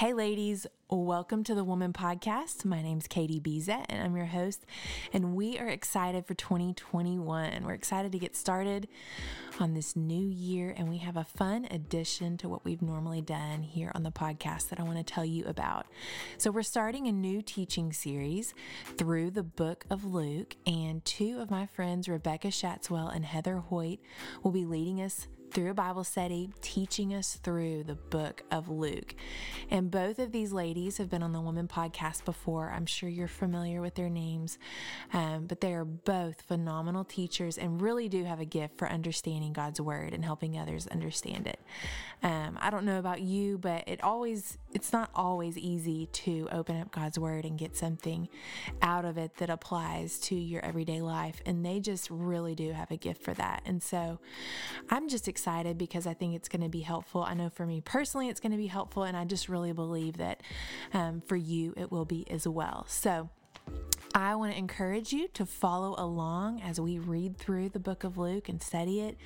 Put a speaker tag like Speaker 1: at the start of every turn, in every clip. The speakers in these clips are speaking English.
Speaker 1: Hey, ladies, welcome to the Woman Podcast. My name's Katie Bezet, and I'm your host. And we are excited for 2021. We're excited to get started on this new year, and we have a fun addition to what we've normally done here on the podcast that I want to tell you about. So, we're starting a new teaching series through the book of Luke, and two of my friends, Rebecca Shatswell and Heather Hoyt, will be leading us through a Bible study, teaching us through the book of Luke. And both of these ladies have been on the Woman podcast before. I'm sure you're familiar with their names, um, but they are both phenomenal teachers and really do have a gift for understanding God's word and helping others understand it. Um, I don't know about you, but it always, it's not always easy to open up God's word and get something out of it that applies to your everyday life. And they just really do have a gift for that. And so I'm just excited excited because I think it's going to be helpful. I know for me personally, it's going to be helpful, and I just really believe that um, for you, it will be as well. So, I want to encourage you to follow along as we read through the book of Luke and study it.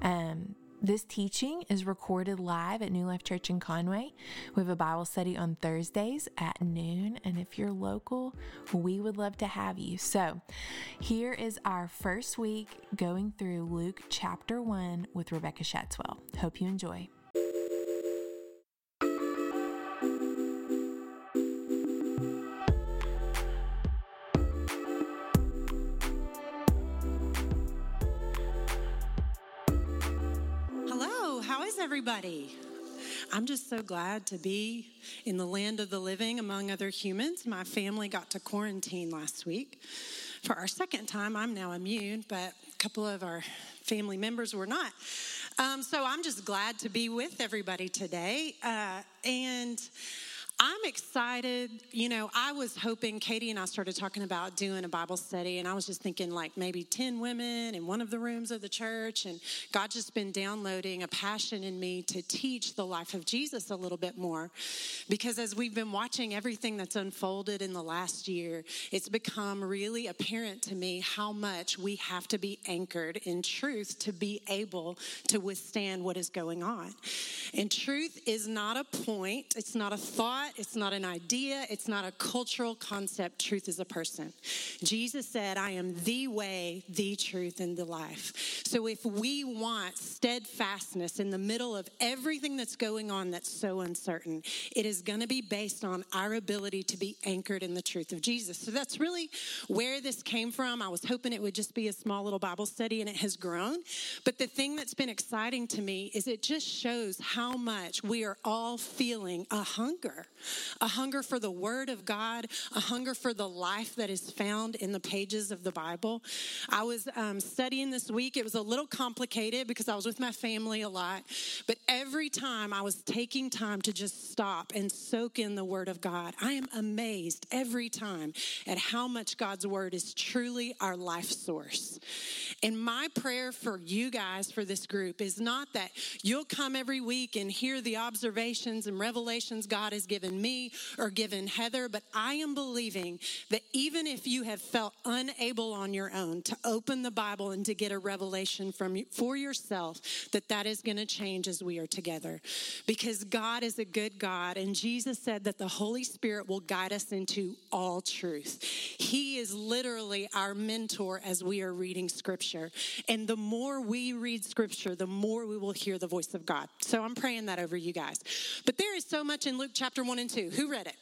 Speaker 1: Um, this teaching is recorded live at New Life Church in Conway. We have a Bible study on Thursdays at noon, and if you're local, we would love to have you. So, here is our first week going through Luke chapter 1 with Rebecca Shatswell. Hope you enjoy.
Speaker 2: Everybody. I'm just so glad to be in the land of the living among other humans. My family got to quarantine last week. For our second time, I'm now immune, but a couple of our family members were not. Um, so I'm just glad to be with everybody today. Uh, and I'm excited. You know, I was hoping, Katie and I started talking about doing a Bible study, and I was just thinking like maybe 10 women in one of the rooms of the church. And God just been downloading a passion in me to teach the life of Jesus a little bit more. Because as we've been watching everything that's unfolded in the last year, it's become really apparent to me how much we have to be anchored in truth to be able to withstand what is going on. And truth is not a point, it's not a thought thought, it's not an idea, it's not a cultural concept. Truth is a person. Jesus said, I am the way, the truth, and the life. So if we want steadfastness in the middle of everything that's going on that's so uncertain, it is going to be based on our ability to be anchored in the truth of Jesus. So that's really where this came from. I was hoping it would just be a small little Bible study, and it has grown. But the thing that's been exciting to me is it just shows how much we are all feeling a hunger a hunger for the Word of God, a hunger for the life that is found in the pages of the Bible. I was um, studying this week. It was a little complicated because I was with my family a lot, but every time I was taking time to just stop and soak in the Word of God, I am amazed every time at how much God's Word is truly our life source. And my prayer for you guys, for this group, is not that you'll come every week and hear the observations and revelations God has given given me or given Heather, but I am believing that even if you have felt unable on your own to open the Bible and to get a revelation from for yourself, that that is going to change as we are together. Because God is a good God, and Jesus said that the Holy Spirit will guide us into all truth. He is literally our mentor as we are reading Scripture. And the more we read Scripture, the more we will hear the voice of God. So I'm praying that over you guys. But there is so much in Luke chapter 1 and 2. Who read it?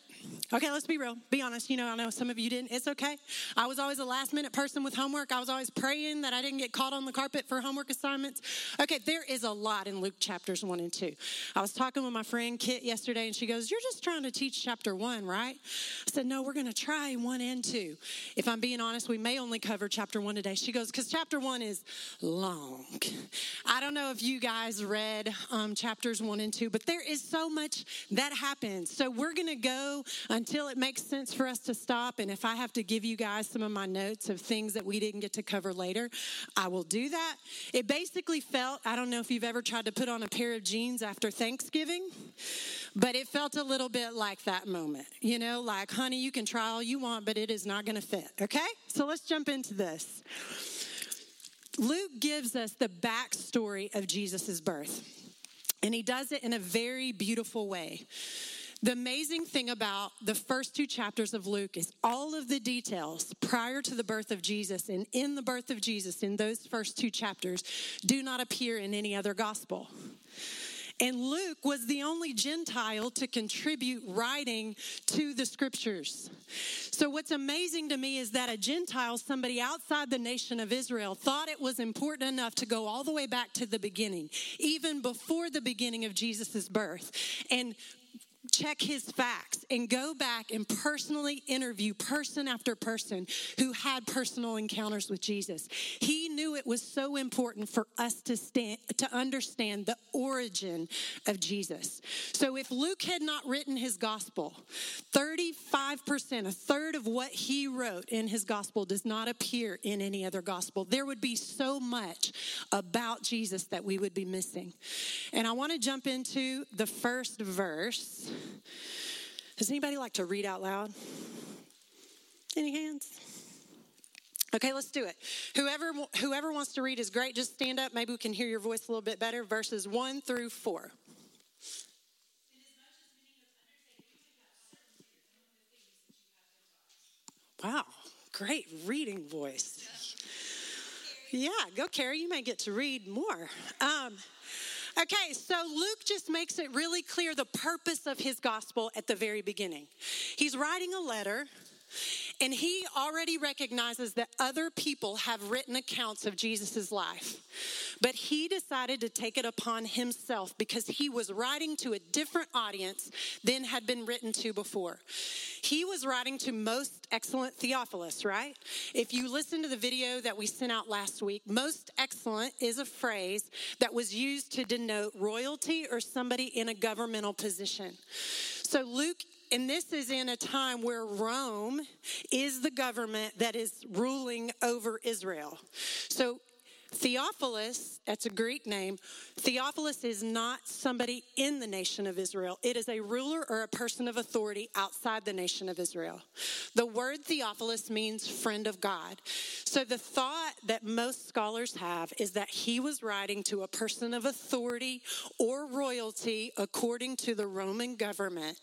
Speaker 2: Okay, let's be real. Be honest. You know, I know some of you didn't. It's okay. I was always a last minute person with homework. I was always praying that I didn't get caught on the carpet for homework assignments. Okay, there is a lot in Luke chapters one and two. I was talking with my friend Kit yesterday, and she goes, You're just trying to teach chapter one, right? I said, No, we're going to try one and two. If I'm being honest, we may only cover chapter one today. She goes, Because chapter one is long. I don't know if you guys read um, chapters one and two, but there is so much that happens. So we're going to go until it makes sense for us to stop. And if I have to give you guys some of my notes of things that we didn't get to cover later, I will do that. It basically felt, I don't know if you've ever tried to put on a pair of jeans after Thanksgiving, but it felt a little bit like that moment. You know, like, honey, you can try all you want, but it is not going to fit. Okay? So let's jump into this. Luke gives us the backstory of Jesus' birth, and he does it in a very beautiful way. The amazing thing about the first two chapters of Luke is all of the details prior to the birth of Jesus and in the birth of Jesus in those first two chapters do not appear in any other gospel. And Luke was the only Gentile to contribute writing to the scriptures. So, what's amazing to me is that a Gentile, somebody outside the nation of Israel, thought it was important enough to go all the way back to the beginning, even before the beginning of Jesus' birth, and check his facts and go back and personally interview person after person who had personal encounters with Jesus. He knew it was so important for us to stand to understand the origin of Jesus. So if Luke had not written his gospel, 35%, a third of what he wrote in his gospel does not appear in any other gospel. There would be so much about Jesus that we would be missing. And I want to jump into the first verse. Does anybody like to read out loud? Any hands? Okay, let's do it. Whoever whoever wants to read is great. Just stand up. Maybe we can hear your voice a little bit better. Verses 1 through 4. Wow, great reading voice. Yeah, go Carrie. You may get to read more. Um, Okay, so Luke just makes it really clear the purpose of his gospel at the very beginning. He's writing a letter and he already recognizes that other people have written accounts of Jesus' life. But he decided to take it upon himself because he was writing to a different audience than had been written to before. He was writing to most excellent Theophilus, right? If you listen to the video that we sent out last week, most excellent is a phrase that was used to denote royalty or somebody in a governmental position. So Luke and this is in a time where Rome is the government that is ruling over Israel. So Theophilus, that's a Greek name. Theophilus is not somebody in the nation of Israel. It is a ruler or a person of authority outside the nation of Israel. The word Theophilus means friend of God. So the thought that most scholars have is that he was writing to a person of authority or royalty according to the Roman government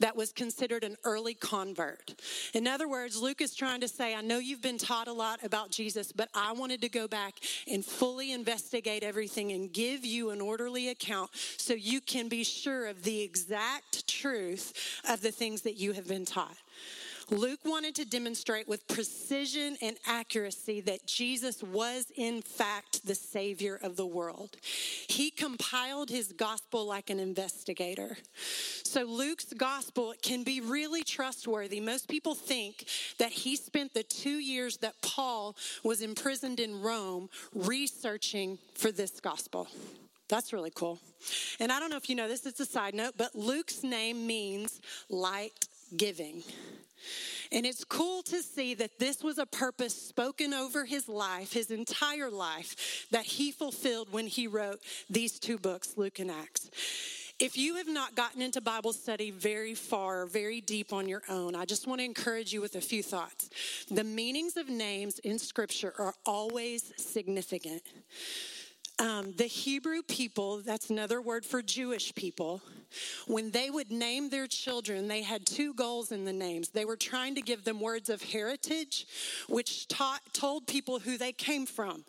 Speaker 2: that was considered an early convert. In other words, Luke is trying to say, I know you've been taught a lot about Jesus, but I wanted to go back and fully investigate everything and give you an orderly account so you can be sure of the exact truth of the things that you have been taught. Luke wanted to demonstrate with precision and accuracy that Jesus was, in fact, the Savior of the world. He compiled his gospel like an investigator. So, Luke's gospel can be really trustworthy. Most people think that he spent the two years that Paul was imprisoned in Rome researching for this gospel. That's really cool. And I don't know if you know this, it's a side note, but Luke's name means light giving. And it's cool to see that this was a purpose spoken over his life, his entire life, that he fulfilled when he wrote these two books, Luke and Acts. If you have not gotten into Bible study very far, very deep on your own, I just want to encourage you with a few thoughts. The meanings of names in Scripture are always significant. Um, the Hebrew people, that's another word for Jewish people, when they would name their children, they had two goals in the names. They were trying to give them words of heritage, which taught, told people who they came from,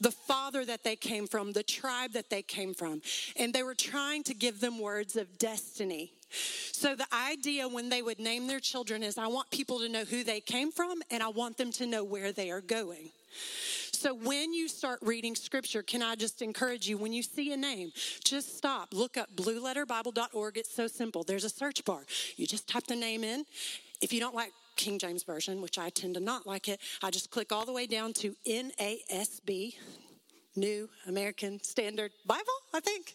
Speaker 2: the father that they came from, the tribe that they came from. And they were trying to give them words of destiny. So, the idea when they would name their children is I want people to know who they came from and I want them to know where they are going. So when you start reading scripture, can I just encourage you when you see a name, just stop, look up blueletterbible.org. It's so simple. There's a search bar. You just type the name in. If you don't like King James Version, which I tend to not like it, I just click all the way down to NASB, New American Standard Bible, I think,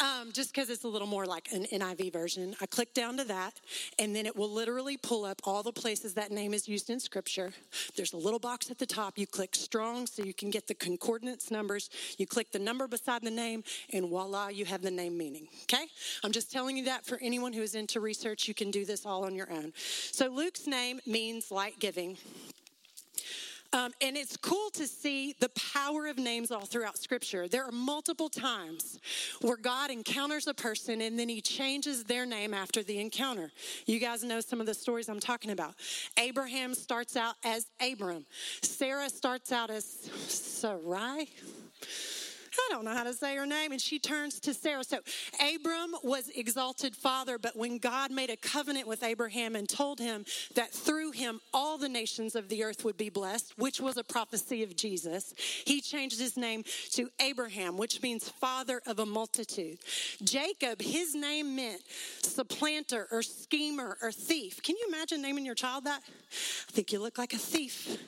Speaker 2: um, just because it's a little more like an NIV version. I click down to that, and then it will literally pull up all the places that name is used in Scripture. There's a little box at the top. You click strong so you can get the concordance numbers. You click the number beside the name, and voila, you have the name meaning. Okay? I'm just telling you that for anyone who is into research, you can do this all on your own. So Luke's name means light giving. Um, and it's cool to see the power of names all throughout Scripture. There are multiple times where God encounters a person and then he changes their name after the encounter. You guys know some of the stories I'm talking about. Abraham starts out as Abram, Sarah starts out as Sarai. I don't know how to say her name. And she turns to Sarah. So Abram was exalted father, but when God made a covenant with Abraham and told him that through him all the nations of the earth would be blessed, which was a prophecy of Jesus, he changed his name to Abraham, which means father of a multitude. Jacob, his name meant supplanter or schemer or thief. Can you imagine naming your child that? I think you look like a thief.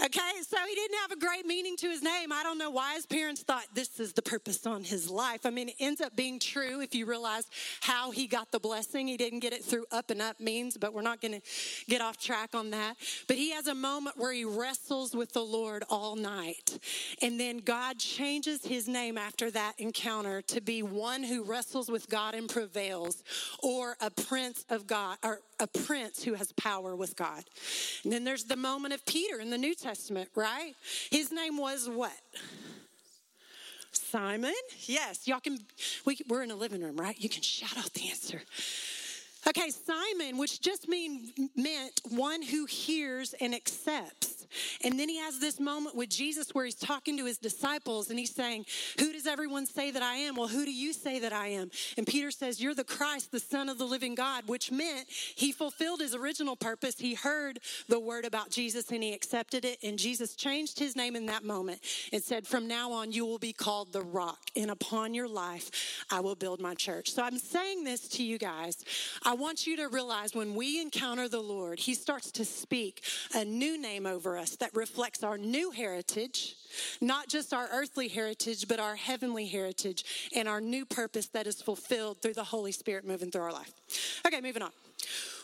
Speaker 2: Okay, so he didn't have a great meaning to his name. I don't know why his parents thought this is the purpose on his life. I mean, it ends up being true if you realize how he got the blessing. He didn't get it through up and up means, but we're not going to get off track on that. But he has a moment where he wrestles with the Lord all night. And then God changes his name after that encounter to be one who wrestles with God and prevails, or a prince of God, or a prince who has power with God. And then there's the moment of Peter in the New Testament, right? His name was what? Simon? Yes, y'all can, we, we're in a living room, right? You can shout out the answer. Okay, Simon, which just mean, meant one who hears and accepts. And then he has this moment with Jesus where he's talking to his disciples and he's saying, Who does everyone say that I am? Well, who do you say that I am? And Peter says, You're the Christ, the Son of the living God, which meant he fulfilled his original purpose. He heard the word about Jesus and he accepted it. And Jesus changed his name in that moment and said, From now on, you will be called the rock. And upon your life, I will build my church. So I'm saying this to you guys. I want you to realize when we encounter the Lord, he starts to speak a new name over us that reflects our new heritage, not just our earthly heritage, but our heavenly heritage and our new purpose that is fulfilled through the Holy Spirit moving through our life. Okay, moving on.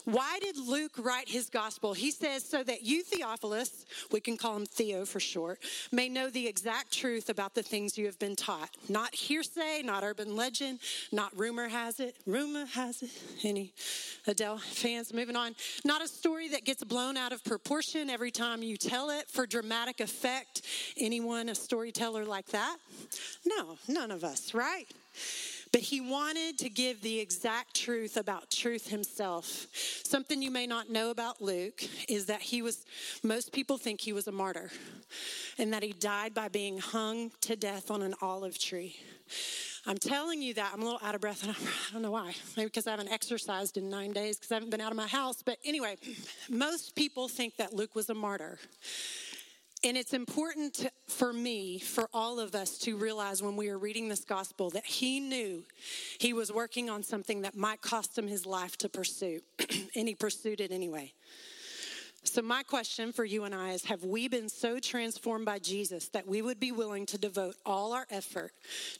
Speaker 2: Why did Luke write his gospel? He says, so that you, Theophilus, we can call him Theo for short, may know the exact truth about the things you have been taught. Not hearsay, not urban legend, not rumor has it. Rumor has it. Any Adele fans? Moving on. Not a story that gets blown out of proportion every time you tell it for dramatic effect. Anyone a storyteller like that? No, none of us, right? But he wanted to give the exact truth about truth himself. Something you may not know about Luke is that he was, most people think he was a martyr and that he died by being hung to death on an olive tree. I'm telling you that. I'm a little out of breath, and I don't know why. Maybe because I haven't exercised in nine days because I haven't been out of my house. But anyway, most people think that Luke was a martyr. And it's important for me, for all of us to realize when we are reading this gospel that he knew he was working on something that might cost him his life to pursue, and he pursued it anyway. So, my question for you and I is Have we been so transformed by Jesus that we would be willing to devote all our effort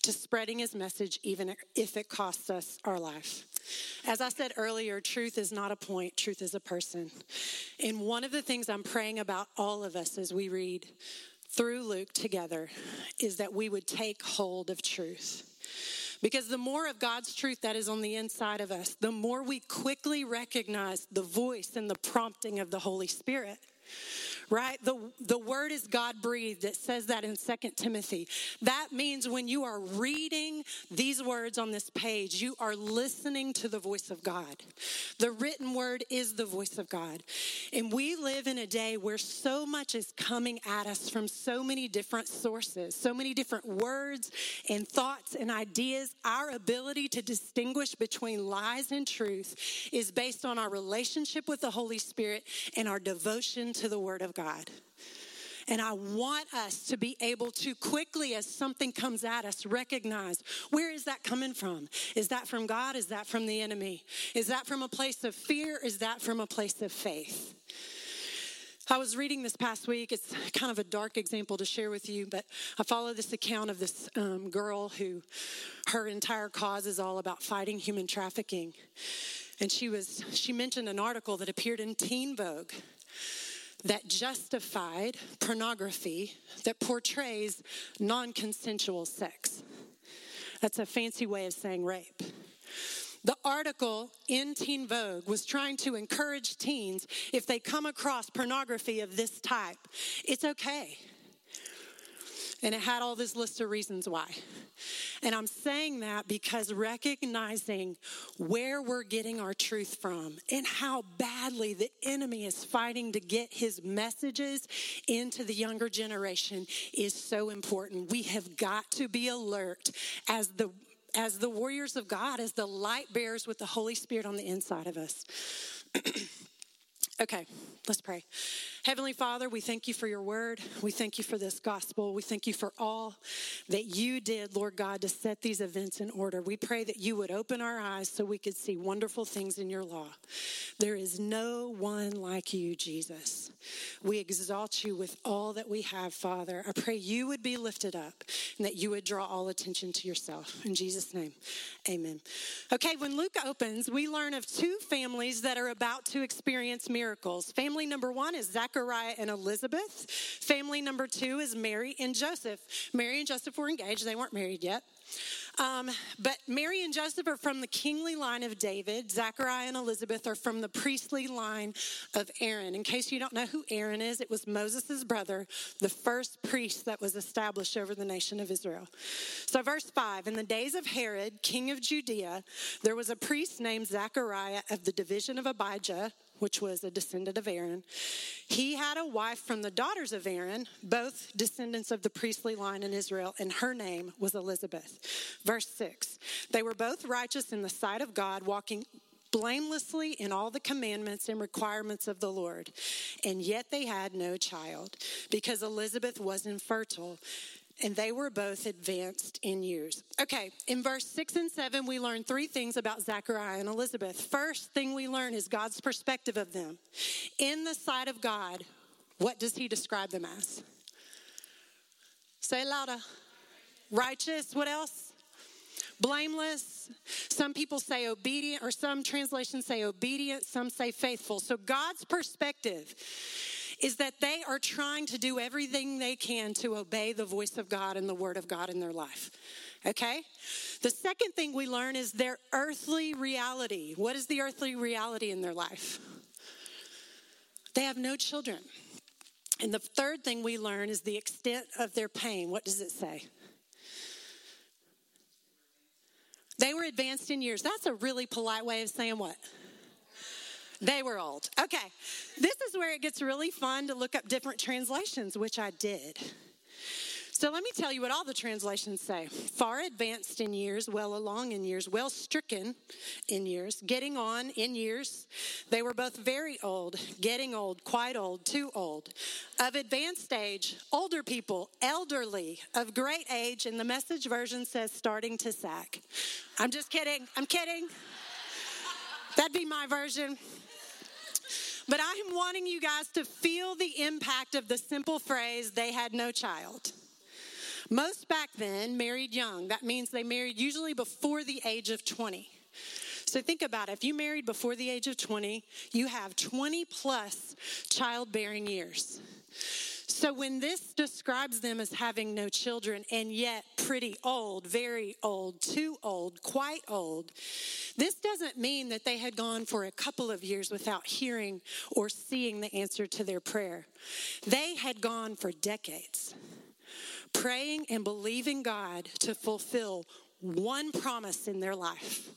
Speaker 2: to spreading his message, even if it costs us our life? As I said earlier, truth is not a point, truth is a person. And one of the things I'm praying about all of us as we read through Luke together is that we would take hold of truth. Because the more of God's truth that is on the inside of us, the more we quickly recognize the voice and the prompting of the Holy Spirit right? The, the word is God breathed. It says that in Second Timothy. That means when you are reading these words on this page, you are listening to the voice of God. The written word is the voice of God. And we live in a day where so much is coming at us from so many different sources, so many different words and thoughts and ideas. Our ability to distinguish between lies and truth is based on our relationship with the Holy Spirit and our devotion to the Word of God. God. And I want us to be able to quickly, as something comes at us, recognize where is that coming from? Is that from God? Is that from the enemy? Is that from a place of fear? Is that from a place of faith? I was reading this past week. It's kind of a dark example to share with you, but I follow this account of this um, girl who her entire cause is all about fighting human trafficking. And she was she mentioned an article that appeared in Teen Vogue that justified pornography that portrays non consensual sex. That's a fancy way of saying rape. The article in Teen Vogue was trying to encourage teens if they come across pornography of this type, it's okay. And it had all this list of reasons why. And I'm saying that because recognizing where we're getting our truth from and how badly the enemy is fighting to get his messages into the younger generation is so important. We have got to be alert as the as the warriors of God, as the light bearers with the Holy Spirit on the inside of us. okay, let's pray. Heavenly Father, we thank you for your word. We thank you for this gospel. We thank you for all that you did, Lord God, to set these events in order. We pray that you would open our eyes so we could see wonderful things in your law. There is no one like you, Jesus. We exalt you with all that we have, Father. I pray you would be lifted up and that you would draw all attention to yourself. In Jesus' name, amen. Okay, when Luke opens, we learn of two families that are about to experience miracles. Family number one is Zach Zechariah and Elizabeth. Family number two is Mary and Joseph. Mary and Joseph were engaged, they weren't married yet. Um, but Mary and Joseph are from the kingly line of David. Zachariah and Elizabeth are from the priestly line of Aaron. In case you don't know who Aaron is, it was Moses' brother, the first priest that was established over the nation of Israel. So, verse 5 In the days of Herod, king of Judea, there was a priest named Zachariah of the division of Abijah which was a descendant of Aaron. He had a wife from the daughters of Aaron, both descendants of the priestly line in Israel, and her name was Elizabeth. Verse 6 They were both righteous in the sight of God, walking blamelessly in all the commandments and requirements of the Lord. And yet they had no child because Elizabeth was infertile and they were both advanced in years. Okay, in verse 6 and 7, we learn three things about Zachariah and Elizabeth. First thing we learn is God's perspective of them. In the sight of God, what does he describe them as? Say louder. Righteous. What else? Blameless. Some people say obedient, or some translations say obedient, some say faithful. So God's perspective is that they are trying to do everything they can to obey the voice of God and the word of God in their life. Okay? The second thing we learn is their earthly reality. What is the earthly reality in their life? They have no children. And the third thing we learn is the extent of their pain. What does it say? They were advanced in years. That's a really polite way of saying what? They were old. Okay. This is where it gets really fun to look up different translations, which I did. So let me tell you what all the translations say far advanced in years, well along in years, well stricken in years, getting on in years. They were both very old, getting old, quite old, too old. Of advanced age, older people, elderly, of great age, and the message version says starting to sack. I'm just kidding. I'm kidding. That'd be my version. But I'm wanting you guys to feel the impact of the simple phrase, they had no child. Most back then married young. That means they married usually before the age of 20. So think about it. If you married before the age of 20, you have 20 plus childbearing years. So when this describes them as having no children and yet pretty old, very old, too old, quite old, this doesn't mean that they had gone for a couple of years without hearing or seeing the answer to their prayer. They had gone for decades praying and believing God to fulfill one promise in their life.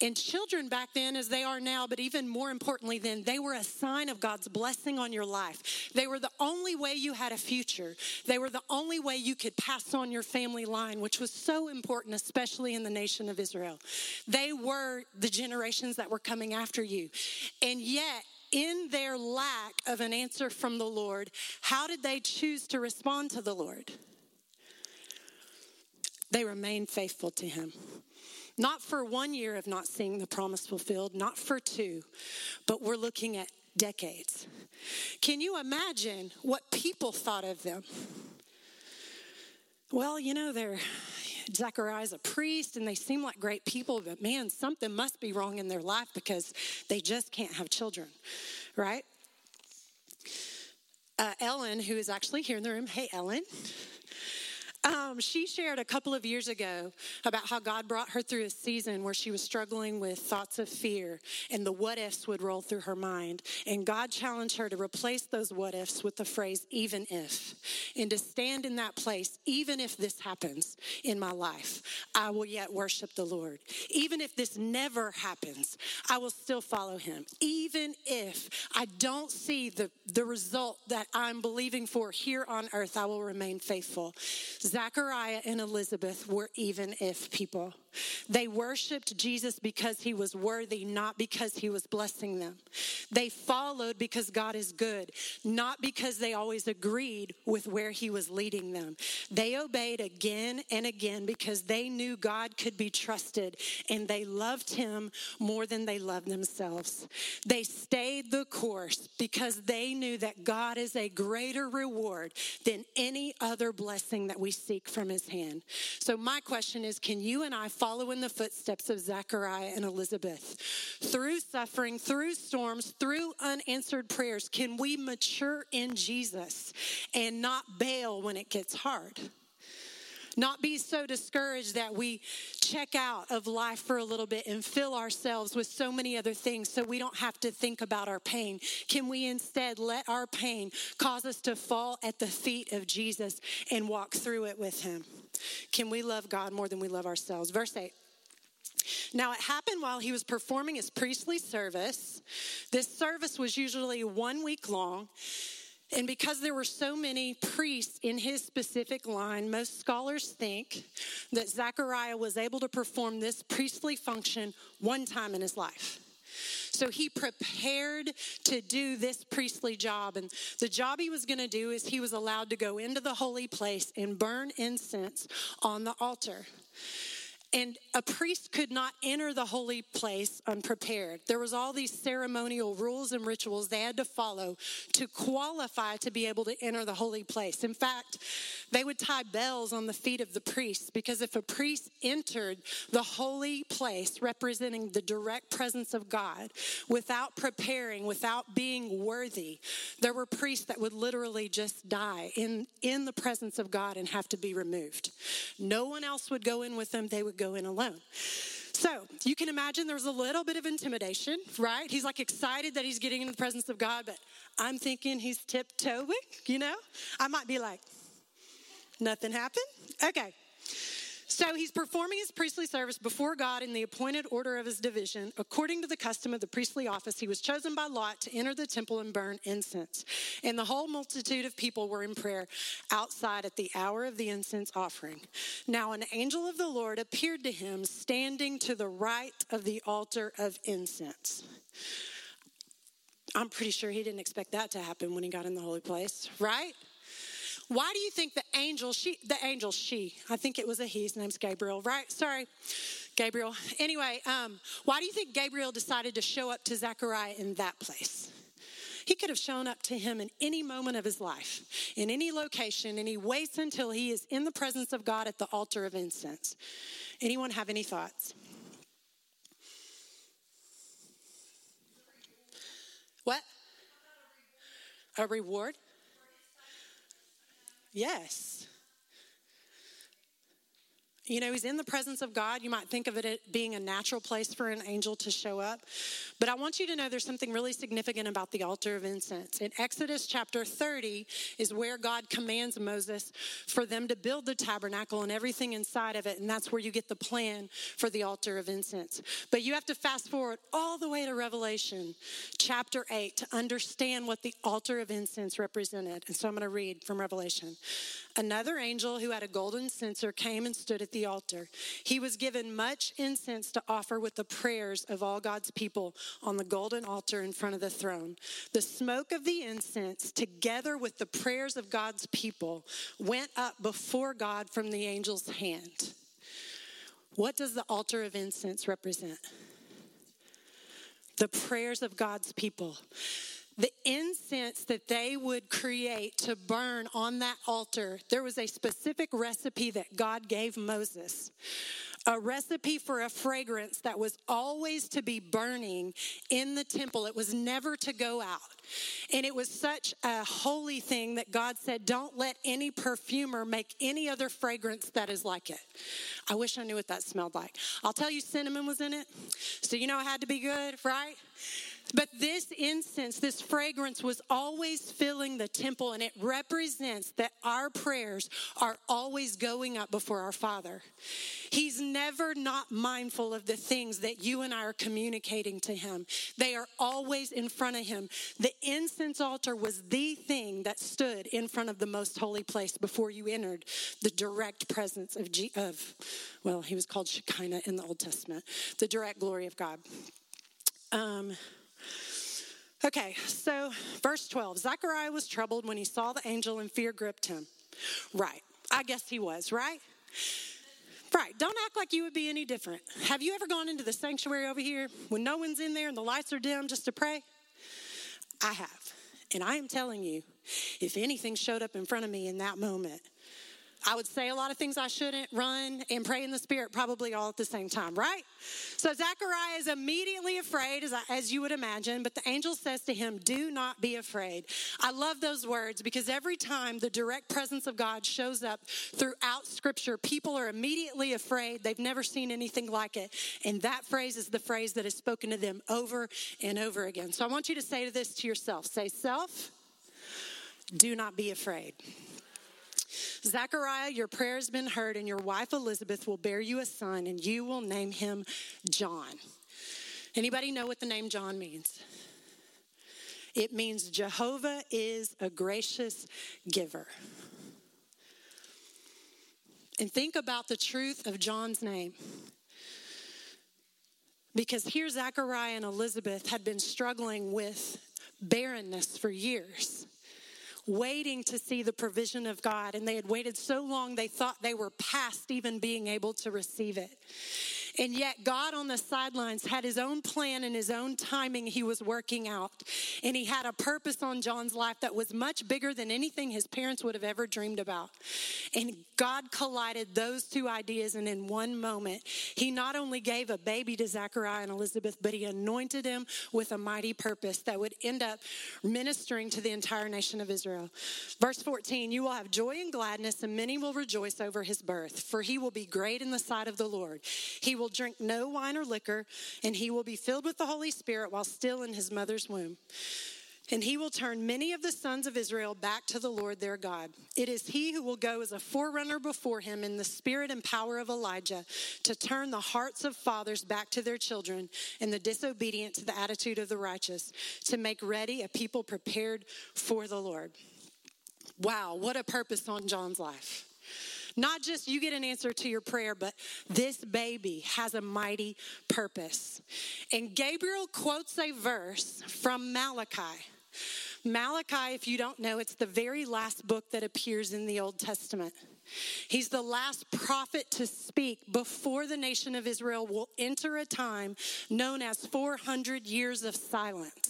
Speaker 2: And children back then, as they are now, but even more importantly then, they were a sign of God's blessing on your life. They were the only way you had a future. They were the only way you could pass on your family line, which was so important, especially in the nation of Israel. They were the generations that were coming after you. And yet, in their lack of an answer from the Lord, how did they choose to respond to the Lord? They remained faithful to him. Not for one year of not seeing the promise fulfilled, not for two, but we're looking at decades. Can you imagine what people thought of them? Well, you know, they're Zechariah's a priest and they seem like great people, but man, something must be wrong in their life because they just can't have children, right? Uh, Ellen, who is actually here in the room, hey, Ellen. Um, she shared a couple of years ago about how God brought her through a season where she was struggling with thoughts of fear and the what ifs would roll through her mind. And God challenged her to replace those what ifs with the phrase, even if, and to stand in that place, even if this happens in my life, I will yet worship the Lord. Even if this never happens, I will still follow him. Even if I don't see the, the result that I'm believing for here on earth, I will remain faithful. Zachariah and Elizabeth were even if people. They worshiped Jesus because he was worthy, not because he was blessing them. They followed because God is good, not because they always agreed with where he was leading them. They obeyed again and again because they knew God could be trusted and they loved him more than they loved themselves. They stayed the course because they knew that God is a greater reward than any other blessing that we seek from his hand. So, my question is can you and I follow in the footsteps of Zechariah and Elizabeth? Through suffering, through storms, through unanswered prayers, can we mature in Jesus and not bail when it gets hard? Not be so discouraged that we check out of life for a little bit and fill ourselves with so many other things so we don't have to think about our pain. Can we instead let our pain cause us to fall at the feet of Jesus and walk through it with Him? Can we love God more than we love ourselves? Verse 8. Now, it happened while he was performing his priestly service. This service was usually one week long. And because there were so many priests in his specific line, most scholars think that Zechariah was able to perform this priestly function one time in his life. So he prepared to do this priestly job. And the job he was going to do is he was allowed to go into the holy place and burn incense on the altar. And a priest could not enter the holy place unprepared. There was all these ceremonial rules and rituals they had to follow to qualify to be able to enter the holy place. In fact, they would tie bells on the feet of the priests because if a priest entered the holy place representing the direct presence of God without preparing, without being worthy, there were priests that would literally just die in, in the presence of God and have to be removed. No one else would go in with them, they would go in alone. So you can imagine there's a little bit of intimidation, right? He's like excited that he's getting in the presence of God, but I'm thinking he's tiptoeing, you know? I might be like, Nothing happened? Okay. So he's performing his priestly service before God in the appointed order of his division. According to the custom of the priestly office, he was chosen by Lot to enter the temple and burn incense. And the whole multitude of people were in prayer outside at the hour of the incense offering. Now, an angel of the Lord appeared to him standing to the right of the altar of incense. I'm pretty sure he didn't expect that to happen when he got in the holy place, right? Why do you think the angel, she, the angel, she, I think it was a he, his name's Gabriel, right? Sorry, Gabriel. Anyway, um, why do you think Gabriel decided to show up to Zechariah in that place? He could have shown up to him in any moment of his life, in any location, and he waits until he is in the presence of God at the altar of incense. Anyone have any thoughts? What? A reward? Yes. You know, he's in the presence of God. You might think of it being a natural place for an angel to show up. But I want you to know there's something really significant about the altar of incense. In Exodus chapter 30 is where God commands Moses for them to build the tabernacle and everything inside of it. And that's where you get the plan for the altar of incense. But you have to fast forward all the way to Revelation chapter 8 to understand what the altar of incense represented. And so I'm going to read from Revelation. Another angel who had a golden censer came and stood at the altar. He was given much incense to offer with the prayers of all God's people on the golden altar in front of the throne. The smoke of the incense, together with the prayers of God's people, went up before God from the angel's hand. What does the altar of incense represent? The prayers of God's people the incense that they would create to burn on that altar, there was a specific recipe that God gave Moses a recipe for a fragrance that was always to be burning in the temple. It was never to go out. And it was such a holy thing that God said, Don't let any perfumer make any other fragrance that is like it. I wish I knew what that smelled like. I'll tell you, cinnamon was in it. So you know it had to be good, right? But this incense, this fragrance was always filling the temple, and it represents that our prayers are always going up before our Father. He's never not mindful of the things that you and I are communicating to Him, they are always in front of Him. The incense altar was the thing that stood in front of the most holy place before you entered the direct presence of, G- of well, he was called Shekinah in the Old Testament, the direct glory of God. Um, Okay, so verse 12 Zechariah was troubled when he saw the angel and fear gripped him. Right, I guess he was, right? Right, don't act like you would be any different. Have you ever gone into the sanctuary over here when no one's in there and the lights are dim just to pray? I have. And I am telling you, if anything showed up in front of me in that moment, I would say a lot of things I shouldn't, run and pray in the Spirit probably all at the same time, right? So Zechariah is immediately afraid, as, I, as you would imagine, but the angel says to him, Do not be afraid. I love those words because every time the direct presence of God shows up throughout Scripture, people are immediately afraid. They've never seen anything like it. And that phrase is the phrase that is spoken to them over and over again. So I want you to say this to yourself say, Self, do not be afraid. Zechariah, your prayer has been heard, and your wife Elizabeth will bear you a son, and you will name him John. Anybody know what the name John means? It means Jehovah is a gracious giver. And think about the truth of John's name. Because here, Zechariah and Elizabeth had been struggling with barrenness for years waiting to see the provision of God. And they had waited so long, they thought they were past even being able to receive it. And yet, God on the sidelines had his own plan and his own timing he was working out. And he had a purpose on John's life that was much bigger than anything his parents would have ever dreamed about. And God collided those two ideas. And in one moment, he not only gave a baby to Zachariah and Elizabeth, but he anointed him with a mighty purpose that would end up ministering to the entire nation of Israel. Verse 14 You will have joy and gladness, and many will rejoice over his birth, for he will be great in the sight of the Lord. He will will drink no wine or liquor, and he will be filled with the Holy Spirit while still in his mother's womb. And he will turn many of the sons of Israel back to the Lord their God. It is he who will go as a forerunner before him in the spirit and power of Elijah to turn the hearts of fathers back to their children and the disobedient to the attitude of the righteous, to make ready a people prepared for the Lord. Wow, what a purpose on John's life. Not just you get an answer to your prayer, but this baby has a mighty purpose. And Gabriel quotes a verse from Malachi. Malachi, if you don't know, it's the very last book that appears in the Old Testament. He's the last prophet to speak before the nation of Israel will enter a time known as 400 years of silence.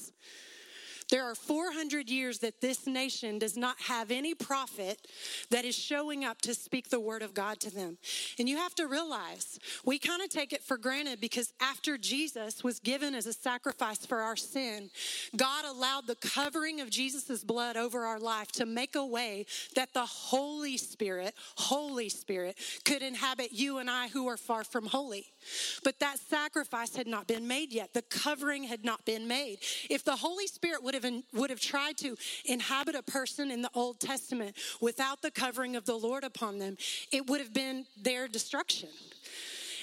Speaker 2: There are 400 years that this nation does not have any prophet that is showing up to speak the word of God to them. And you have to realize, we kind of take it for granted because after Jesus was given as a sacrifice for our sin, God allowed the covering of Jesus' blood over our life to make a way that the Holy Spirit, Holy Spirit, could inhabit you and I who are far from holy. But that sacrifice had not been made yet. The covering had not been made. If the Holy Spirit would have, would have tried to inhabit a person in the Old Testament without the covering of the Lord upon them, it would have been their destruction.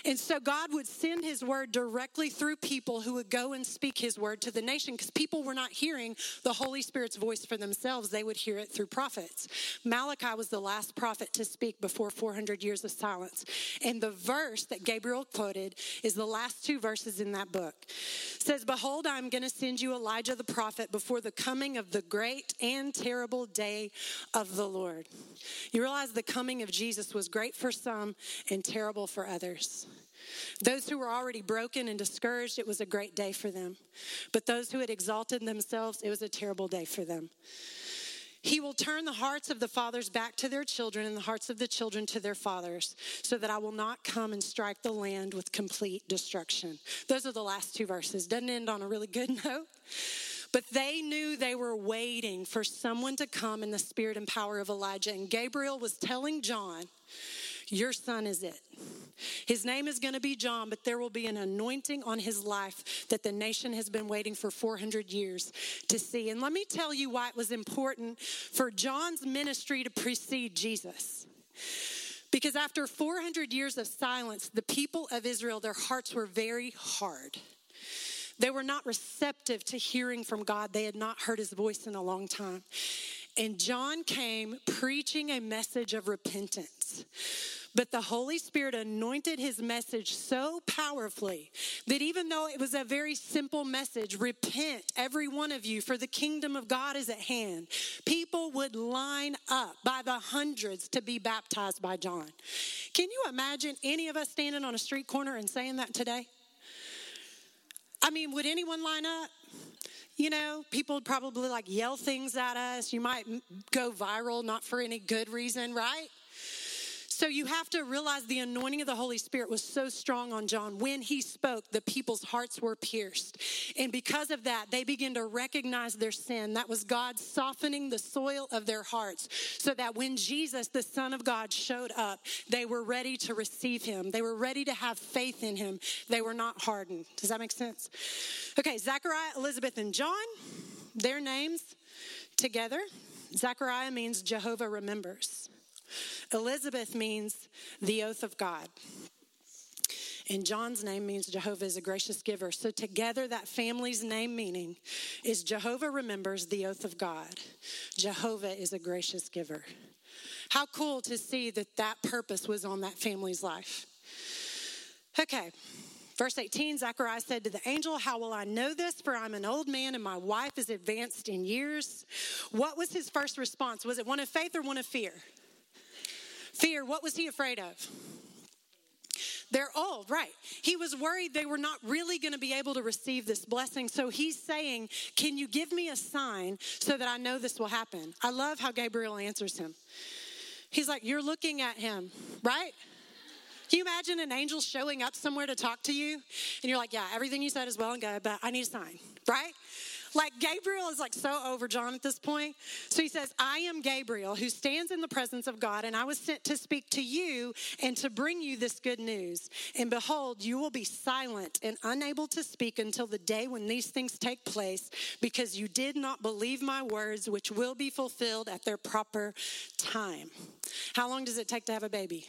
Speaker 2: And so God would send his word directly through people who would go and speak his word to the nation because people were not hearing the Holy Spirit's voice for themselves. They would hear it through prophets. Malachi was the last prophet to speak before 400 years of silence. And the verse that Gabriel quoted is the last two verses in that book. It says, Behold, I'm going to send you Elijah the prophet before the coming of the great and terrible day of the Lord. You realize the coming of Jesus was great for some and terrible for others. Those who were already broken and discouraged, it was a great day for them. But those who had exalted themselves, it was a terrible day for them. He will turn the hearts of the fathers back to their children and the hearts of the children to their fathers, so that I will not come and strike the land with complete destruction. Those are the last two verses. Doesn't end on a really good note. But they knew they were waiting for someone to come in the spirit and power of Elijah. And Gabriel was telling John, Your son is it. His name is going to be John, but there will be an anointing on his life that the nation has been waiting for 400 years to see. And let me tell you why it was important for John's ministry to precede Jesus. Because after 400 years of silence, the people of Israel, their hearts were very hard. They were not receptive to hearing from God. They had not heard his voice in a long time. And John came preaching a message of repentance. But the Holy Spirit anointed his message so powerfully that even though it was a very simple message, repent, every one of you, for the kingdom of God is at hand, people would line up by the hundreds to be baptized by John. Can you imagine any of us standing on a street corner and saying that today? I mean, would anyone line up? You know, people would probably like yell things at us. You might go viral, not for any good reason, right? So you have to realize the anointing of the Holy Spirit was so strong on John. When he spoke, the people's hearts were pierced. And because of that, they began to recognize their sin. That was God softening the soil of their hearts so that when Jesus, the Son of God, showed up, they were ready to receive him. They were ready to have faith in him. They were not hardened. Does that make sense? Okay, Zechariah, Elizabeth, and John, their names together. Zechariah means Jehovah remembers. Elizabeth means the oath of God. And John's name means Jehovah is a gracious giver. So, together, that family's name meaning is Jehovah remembers the oath of God. Jehovah is a gracious giver. How cool to see that that purpose was on that family's life. Okay, Verse 18 Zechariah said to the angel, How will I know this? For I'm an old man and my wife is advanced in years. What was his first response? Was it one of faith or one of fear? Fear, what was he afraid of? They're old, right? He was worried they were not really going to be able to receive this blessing. So he's saying, Can you give me a sign so that I know this will happen? I love how Gabriel answers him. He's like, You're looking at him, right? Can you imagine an angel showing up somewhere to talk to you? And you're like, Yeah, everything you said is well and good, but I need a sign, right? Like Gabriel is like so over John at this point. So he says, I am Gabriel who stands in the presence of God, and I was sent to speak to you and to bring you this good news. And behold, you will be silent and unable to speak until the day when these things take place, because you did not believe my words, which will be fulfilled at their proper time. How long does it take to have a baby?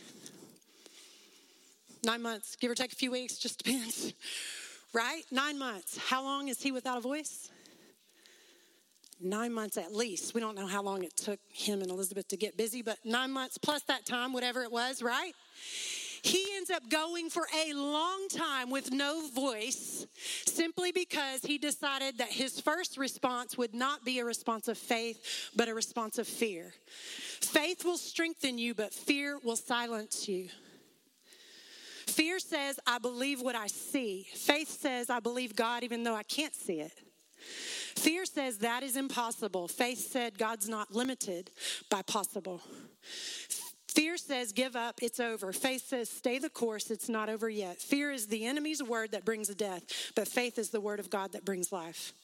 Speaker 2: Nine months, give or take a few weeks, just depends. Right? Nine months. How long is he without a voice? Nine months at least. We don't know how long it took him and Elizabeth to get busy, but nine months plus that time, whatever it was, right? He ends up going for a long time with no voice simply because he decided that his first response would not be a response of faith, but a response of fear. Faith will strengthen you, but fear will silence you. Fear says, I believe what I see. Faith says, I believe God even though I can't see it. Fear says that is impossible. Faith said God's not limited by possible. Fear says, give up, it's over. Faith says, stay the course, it's not over yet. Fear is the enemy's word that brings death, but faith is the word of God that brings life.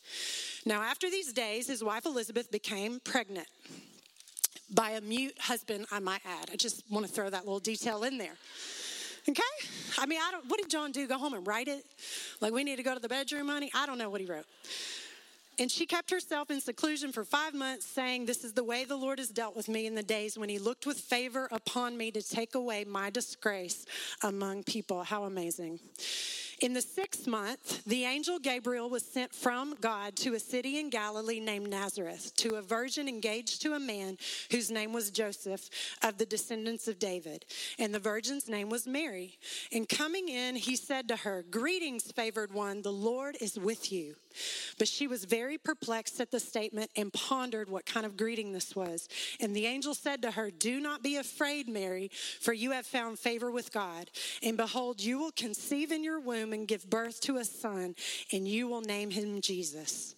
Speaker 2: Now, after these days, his wife Elizabeth became pregnant by a mute husband, I might add. I just want to throw that little detail in there. Okay? I mean, I don't, what did John do? Go home and write it? Like, we need to go to the bedroom, honey? I don't know what he wrote. And she kept herself in seclusion for five months, saying, This is the way the Lord has dealt with me in the days when he looked with favor upon me to take away my disgrace among people. How amazing. In the sixth month, the angel Gabriel was sent from God to a city in Galilee named Nazareth to a virgin engaged to a man whose name was Joseph of the descendants of David. And the virgin's name was Mary. And coming in, he said to her, Greetings, favored one, the Lord is with you. But she was very perplexed at the statement and pondered what kind of greeting this was. And the angel said to her, Do not be afraid, Mary, for you have found favor with God. And behold, you will conceive in your womb and give birth to a son, and you will name him Jesus.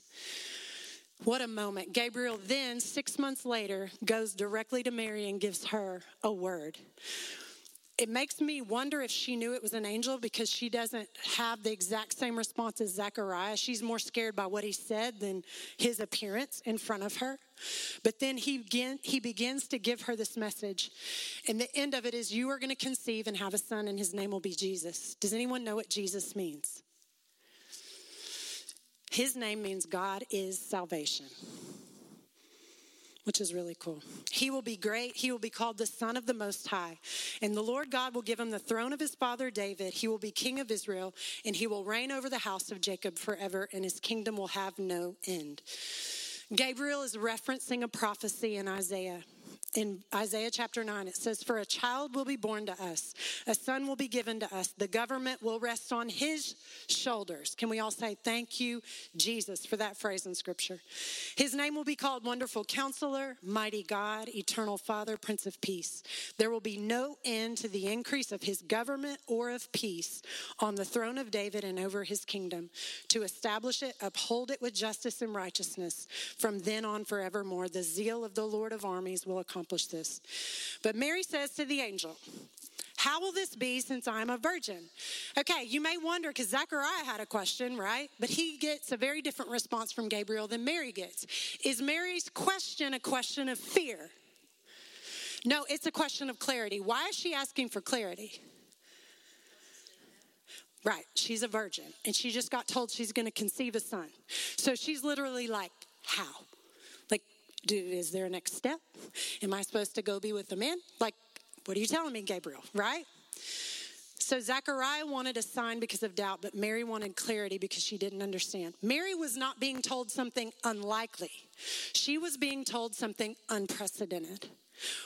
Speaker 2: What a moment. Gabriel then, six months later, goes directly to Mary and gives her a word. It makes me wonder if she knew it was an angel because she doesn't have the exact same response as Zechariah. She's more scared by what he said than his appearance in front of her. But then he, begin, he begins to give her this message. And the end of it is, You are going to conceive and have a son, and his name will be Jesus. Does anyone know what Jesus means? His name means God is salvation which is really cool. He will be great. He will be called the Son of the Most High. And the Lord God will give him the throne of his father David. He will be king of Israel, and he will reign over the house of Jacob forever, and his kingdom will have no end. Gabriel is referencing a prophecy in Isaiah in Isaiah chapter 9, it says, For a child will be born to us, a son will be given to us, the government will rest on his shoulders. Can we all say, Thank you, Jesus, for that phrase in scripture? His name will be called Wonderful Counselor, Mighty God, Eternal Father, Prince of Peace. There will be no end to the increase of his government or of peace on the throne of David and over his kingdom, to establish it, uphold it with justice and righteousness from then on forevermore. The zeal of the Lord of armies will accomplish accomplish this. But Mary says to the angel, how will this be since I'm a virgin? Okay, you may wonder because Zechariah had a question, right? But he gets a very different response from Gabriel than Mary gets. Is Mary's question a question of fear? No, it's a question of clarity. Why is she asking for clarity? Right, she's a virgin and she just got told she's going to conceive a son. So she's literally like, How? Do, is there a next step? Am I supposed to go be with the man? Like, what are you telling me, Gabriel? Right? So Zechariah wanted a sign because of doubt, but Mary wanted clarity because she didn't understand. Mary was not being told something unlikely, she was being told something unprecedented.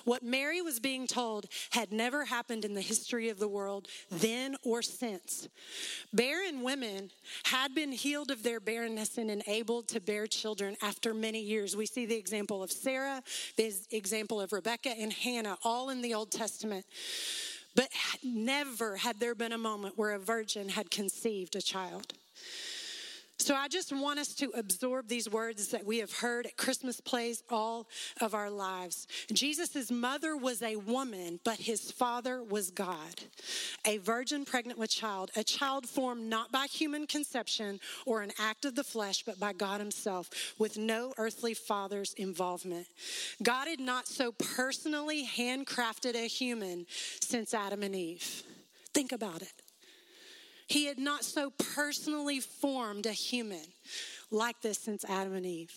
Speaker 2: What Mary was being told had never happened in the history of the world then or since. Barren women had been healed of their barrenness and enabled to bear children after many years. We see the example of Sarah, the example of Rebecca and Hannah, all in the Old Testament. But never had there been a moment where a virgin had conceived a child. So I just want us to absorb these words that we have heard at Christmas plays all of our lives. Jesus' mother was a woman, but his father was God. A virgin pregnant with child, a child formed not by human conception or an act of the flesh, but by God himself, with no earthly father's involvement. God had not so personally handcrafted a human since Adam and Eve. Think about it. He had not so personally formed a human like this since Adam and Eve.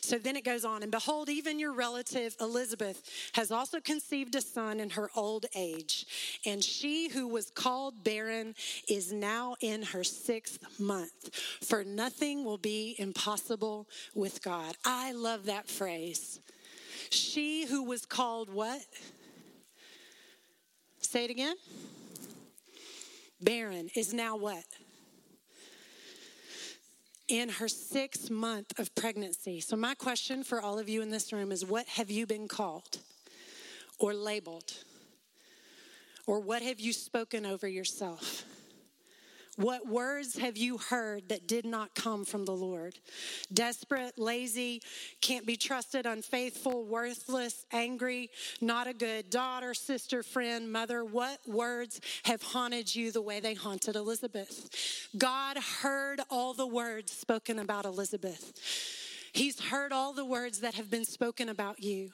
Speaker 2: So then it goes on, and behold, even your relative Elizabeth has also conceived a son in her old age. And she who was called barren is now in her sixth month, for nothing will be impossible with God. I love that phrase. She who was called what? Say it again barren, is now what? In her sixth month of pregnancy. So, my question for all of you in this room is what have you been called or labeled? Or what have you spoken over yourself? What words have you heard that did not come from the Lord? Desperate, lazy, can't be trusted, unfaithful, worthless, angry, not a good daughter, sister, friend, mother. What words have haunted you the way they haunted Elizabeth? God heard all the words spoken about Elizabeth. He's heard all the words that have been spoken about you.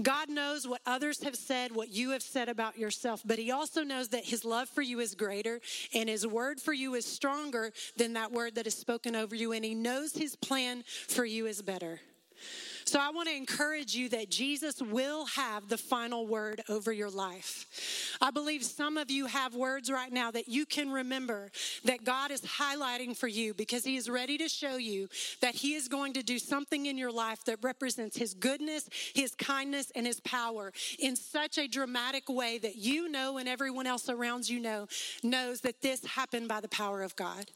Speaker 2: God knows what others have said, what you have said about yourself, but He also knows that His love for you is greater and His word for you is stronger than that word that is spoken over you, and He knows His plan for you is better. So I want to encourage you that Jesus will have the final word over your life. I believe some of you have words right now that you can remember that God is highlighting for you because He is ready to show you that He is going to do something in your life that represents His goodness, His kindness, and His power in such a dramatic way that you know and everyone else around you know knows that this happened by the power of God.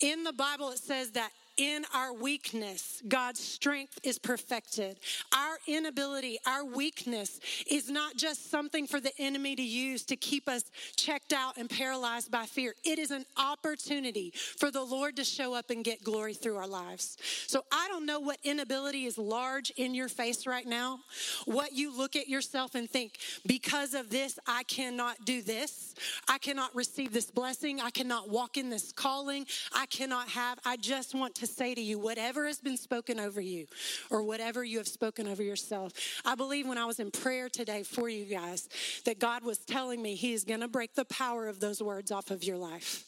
Speaker 2: In the Bible, it says that in our weakness, God's strength is perfected. Our inability, our weakness is not just something for the enemy to use to keep us checked out and paralyzed by fear. It is an opportunity for the Lord to show up and get glory through our lives. So I don't know what inability is large in your face right now, what you look at yourself and think, because of this, I cannot do this. I cannot receive this blessing. I cannot walk in this calling. I cannot have. I just want to say to you, whatever has been spoken over you or whatever you have spoken over yourself. I believe when I was in prayer today for you guys that God was telling me He is going to break the power of those words off of your life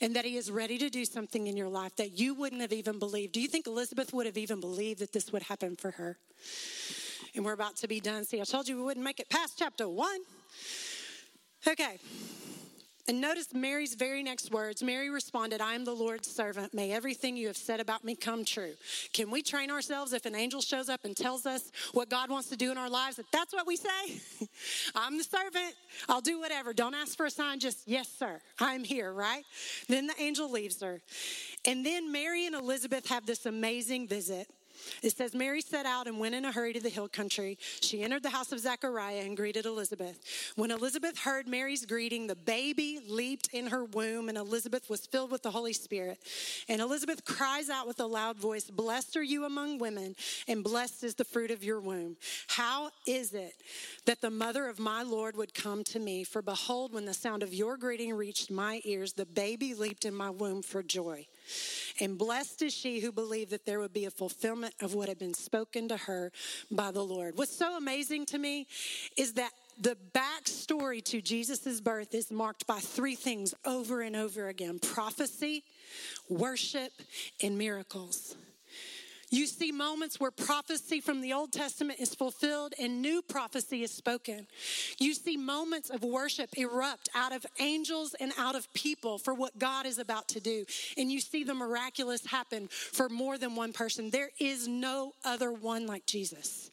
Speaker 2: and that He is ready to do something in your life that you wouldn't have even believed. Do you think Elizabeth would have even believed that this would happen for her? And we're about to be done. See, I told you we wouldn't make it past chapter one. Okay. And notice Mary's very next words. Mary responded, I am the Lord's servant. May everything you have said about me come true. Can we train ourselves if an angel shows up and tells us what God wants to do in our lives? That that's what we say? I'm the servant. I'll do whatever. Don't ask for a sign. Just, yes, sir. I'm here, right? Then the angel leaves her. And then Mary and Elizabeth have this amazing visit. It says, Mary set out and went in a hurry to the hill country. She entered the house of Zechariah and greeted Elizabeth. When Elizabeth heard Mary's greeting, the baby leaped in her womb, and Elizabeth was filled with the Holy Spirit. And Elizabeth cries out with a loud voice, Blessed are you among women, and blessed is the fruit of your womb. How is it that the mother of my Lord would come to me? For behold, when the sound of your greeting reached my ears, the baby leaped in my womb for joy. And blessed is she who believed that there would be a fulfillment of what had been spoken to her by the Lord. What's so amazing to me is that the backstory to Jesus' birth is marked by three things over and over again prophecy, worship, and miracles. You see moments where prophecy from the Old Testament is fulfilled and new prophecy is spoken. You see moments of worship erupt out of angels and out of people for what God is about to do. And you see the miraculous happen for more than one person. There is no other one like Jesus.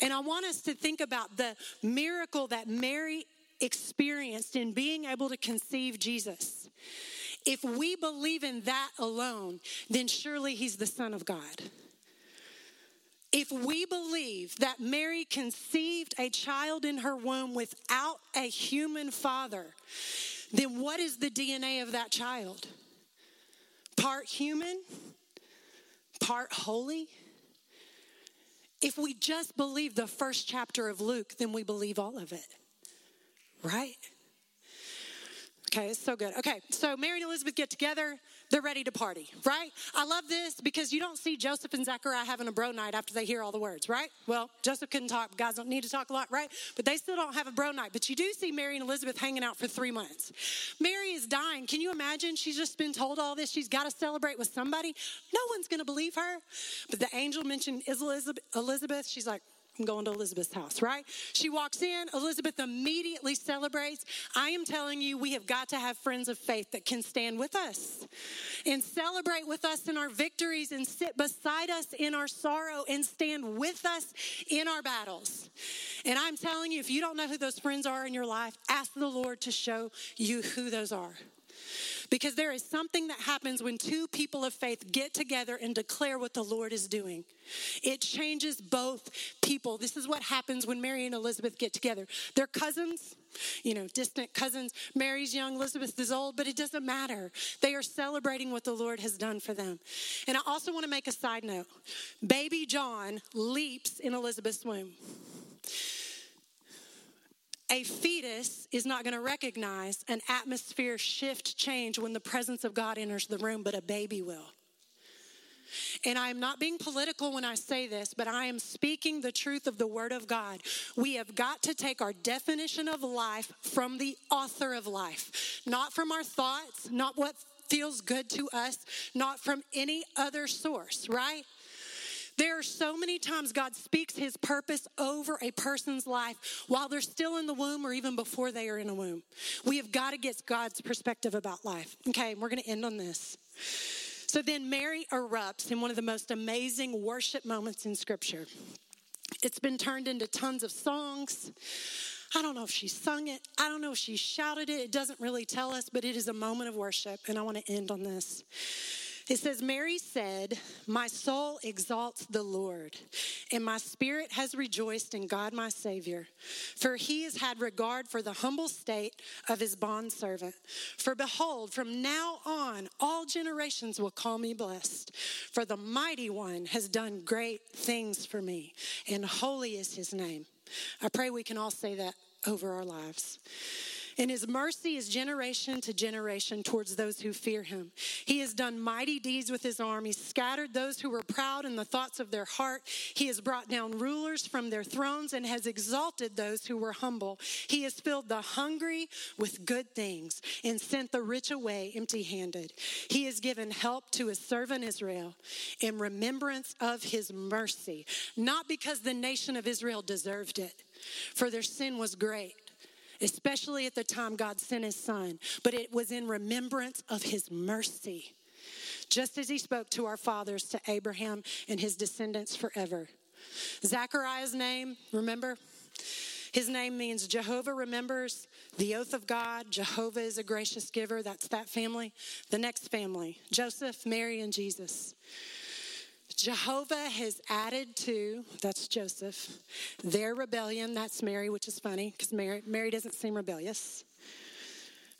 Speaker 2: And I want us to think about the miracle that Mary experienced in being able to conceive Jesus. If we believe in that alone, then surely he's the Son of God. If we believe that Mary conceived a child in her womb without a human father, then what is the DNA of that child? Part human, part holy? If we just believe the first chapter of Luke, then we believe all of it, right? Okay, it's so good. Okay, so Mary and Elizabeth get together. They're ready to party, right? I love this because you don't see Joseph and Zechariah having a bro night after they hear all the words, right? Well, Joseph couldn't talk. Guys don't need to talk a lot, right? But they still don't have a bro night. But you do see Mary and Elizabeth hanging out for three months. Mary is dying. Can you imagine? She's just been told all this. She's got to celebrate with somebody. No one's going to believe her. But the angel mentioned Elizabeth. She's like, I'm going to Elizabeth's house, right? She walks in. Elizabeth immediately celebrates. I am telling you, we have got to have friends of faith that can stand with us and celebrate with us in our victories and sit beside us in our sorrow and stand with us in our battles. And I'm telling you, if you don't know who those friends are in your life, ask the Lord to show you who those are. Because there is something that happens when two people of faith get together and declare what the Lord is doing. It changes both people. This is what happens when Mary and Elizabeth get together. They're cousins, you know, distant cousins. Mary's young, Elizabeth is old, but it doesn't matter. They are celebrating what the Lord has done for them. And I also want to make a side note baby John leaps in Elizabeth's womb a fetus is not going to recognize an atmosphere shift change when the presence of God enters the room, but a baby will. And I am not being political when I say this, but I am speaking the truth of the Word of God. We have got to take our definition of life from the author of life, not from our thoughts, not what feels good to us, not from any other source, right? There are so many times God speaks his purpose over a person's life while they're still in the womb or even before they are in a womb. We have got to get God's perspective about life. Okay, we're going to end on this. So then Mary erupts in one of the most amazing worship moments in Scripture. It's been turned into tons of songs. I don't know if she sung it. I don't know if she shouted it. It doesn't really tell us, but it is a moment of worship. And I want to end on this. It says, Mary said, My soul exalts the Lord, and my spirit has rejoiced in God my Savior, for he has had regard for the humble state of his bondservant. For behold, from now on, all generations will call me blessed, for the mighty one has done great things for me, and holy is his name. I pray we can all say that over our lives. And his mercy is generation to generation towards those who fear him. He has done mighty deeds with his arm. He scattered those who were proud in the thoughts of their heart. He has brought down rulers from their thrones and has exalted those who were humble. He has filled the hungry with good things and sent the rich away empty handed. He has given help to his servant Israel in remembrance of his mercy, not because the nation of Israel deserved it, for their sin was great especially at the time God sent his son, but it was in remembrance of his mercy, just as he spoke to our fathers, to Abraham and his descendants forever. Zechariah's name, remember? His name means Jehovah remembers the oath of God. Jehovah is a gracious giver. That's that family. The next family Joseph, Mary, and Jesus. Jehovah has added to, that's Joseph, their rebellion, that's Mary, which is funny because Mary, Mary doesn't seem rebellious.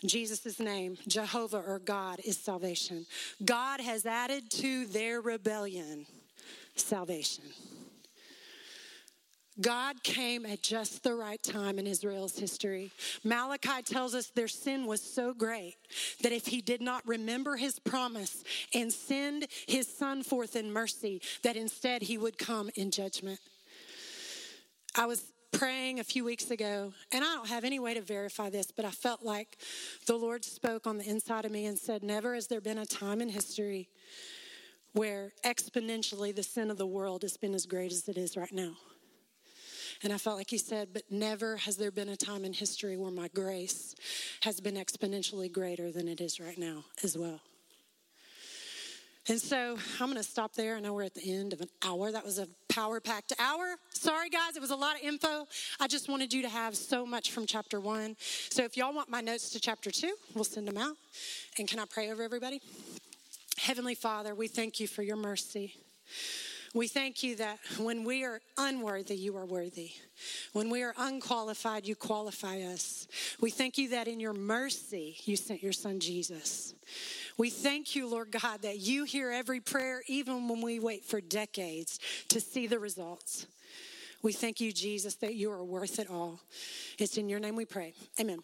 Speaker 2: Jesus' name, Jehovah or God, is salvation. God has added to their rebellion salvation. God came at just the right time in Israel's history. Malachi tells us their sin was so great that if he did not remember his promise and send his son forth in mercy, that instead he would come in judgment. I was praying a few weeks ago, and I don't have any way to verify this, but I felt like the Lord spoke on the inside of me and said, Never has there been a time in history where exponentially the sin of the world has been as great as it is right now. And I felt like he said, But never has there been a time in history where my grace has been exponentially greater than it is right now as well. And so I'm going to stop there. I know we're at the end of an hour. That was a power packed hour. Sorry, guys, it was a lot of info. I just wanted you to have so much from chapter one. So if y'all want my notes to chapter two, we'll send them out. And can I pray over everybody? Heavenly Father, we thank you for your mercy. We thank you that when we are unworthy, you are worthy. When we are unqualified, you qualify us. We thank you that in your mercy, you sent your son Jesus. We thank you, Lord God, that you hear every prayer, even when we wait for decades to see the results. We thank you, Jesus, that you are worth it all. It's in your name we pray. Amen.